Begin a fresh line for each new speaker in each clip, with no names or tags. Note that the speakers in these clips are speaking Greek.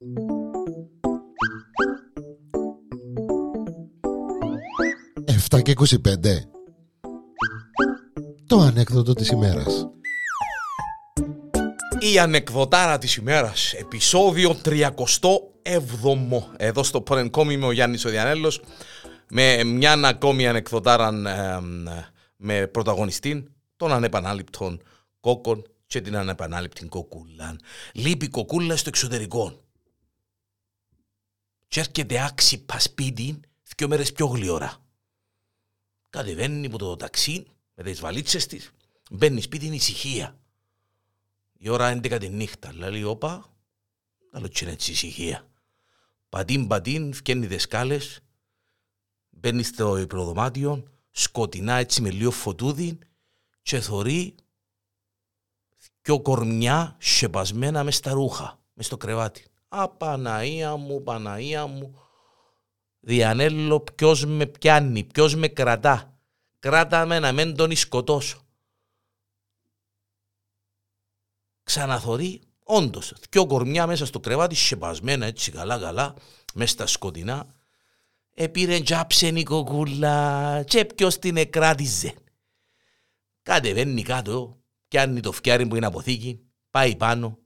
7 και 25 Το ανέκδοτο της ημέρας.
Η ανεκδοτάρα της ημέρας. Επισόδιο 37 Εδώ στο Πορενκόμι είμαι ο Γιάννης ο Διανέλος Με μια ακόμη ανεκδοτάρα ε, Με πρωταγωνιστή Των ανεπανάληπτων κόκκων Και την ανεπανάληπτη κοκούλα Λείπει κοκούλα στο εξωτερικό Και έρχεται άξιπα σπίτι Δυο μέρες πιο γλυόρα κατεβαίνει από το ταξί με τις βαλίτσες της, μπαίνει σπίτι είναι ησυχία. Η ώρα 11 τη νύχτα, λέει όπα, άλλο και είναι έτσι ησυχία. Πατίν πατίν, φκένει τις σκάλες, μπαίνει στο υπνοδωμάτιο, σκοτεινά έτσι με λίγο φωτούδι και θωρεί δυο κορμιά σεπασμένα μες στα ρούχα, μες στο κρεβάτι. Α, Παναία μου, Παναία μου, Διανέλο ποιος με πιάνει, ποιος με κρατά. Κράτα με να μην τον σκοτώσω. Ξαναθωρεί, όντως, δυο κορμιά μέσα στο κρεβάτι, σεπασμένα έτσι καλά καλά, μέσα στα σκοτεινά. Επήρε τζάψε η κοκούλα και ποιος την εκράτιζε. Κατεβαίνει κάτω, πιάνει το φτιάρι που είναι αποθήκη, πάει πάνω,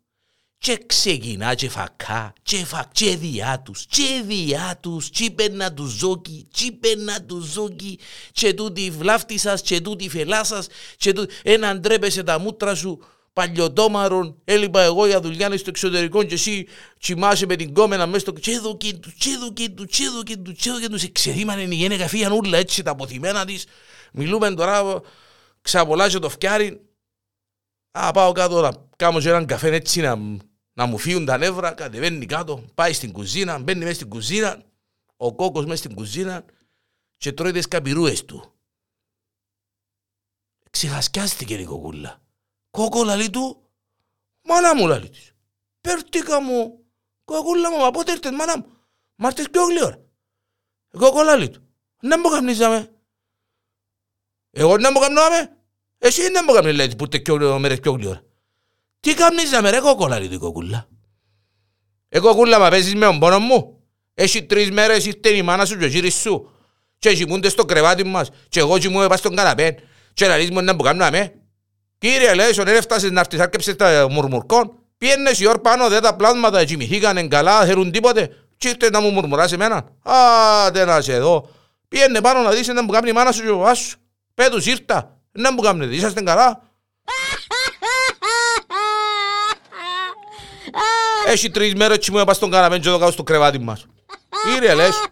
και ξεκινά και φακά και φακ και διά τους και διά τους και πένα τους ζόκι και πένα τους ζόκι και τούτη βλάφτη σας και τούτη φελά σας και τούτη έναν ντρέπεσαι τα μούτρα σου παλιωτόμαρον έλειπα εγώ για δουλειά στο εξωτερικό και εσύ τσιμάσαι με την κόμενα μέσα στο και δοκί του και δοκί του και δοκί του και δοκί του σε ξεδίμανε η γένεκα φύγαν ούλα έτσι τα αποθυμένα της. Μιλούμε τώρα ξαπολάζει το φτιάρι. Α, πάω κάτω να κάνω και έναν καφέ έτσι να να μου φύγουν τα νεύρα, κατεβαίνει κάτω, πάει στην κουζίνα, μπαίνει μέσα στην κουζίνα, ο κόκκος μέσα στην κουζίνα και τρώει τις καπηρούες του. Ξεχασκιάστηκε η κοκούλα. Κόκκο λαλί του, μάνα μου λαλί της. Περτίκα μου, κοκούλα μου, από έρθες μάνα μου. Μα έρθες πιο γλυόρα. Κόκκο λαλί του. Να μου καμνίζαμε. Εγώ να μου καμνάμε. Εσύ να μου καμνίζαμε που τε μέρες πιο γλυόρα. Τι κάνεις να με ρε κοκόλα λέει η κοκούλα; Ε κοκούλα μα παίζεις με τον πόνο μου. Έχει τρεις μέρες ήρθε η μάνα σου και ο γύρις σου. Και κοιμούνται στο κρεβάτι μας. Και εγώ κοιμούμαι πας στον καναπέ. Και να μου να που κάνουμε. Κύριε λέει, όταν έφτασες να έρθεις άρκεψες τα μουρμουρκόν. Πιένες η ώρα πάνω δε τα πλάσματα κοιμηθήκανε καλά, θέλουν τίποτε. Και ήρθε να μου μουρμουράς εμένα. Άτε να σε δω. Πιένε πάνω να δεις να που κάνει η μάνα σου και ο βάσου σου. Πέτους ήρθα. Να μου κάνετε, είσαστε καλά. Έχει τρεις μέρες και μου έπας στον καναπέν και το κάνω στο κρεβάτι μας. Κύριε λες.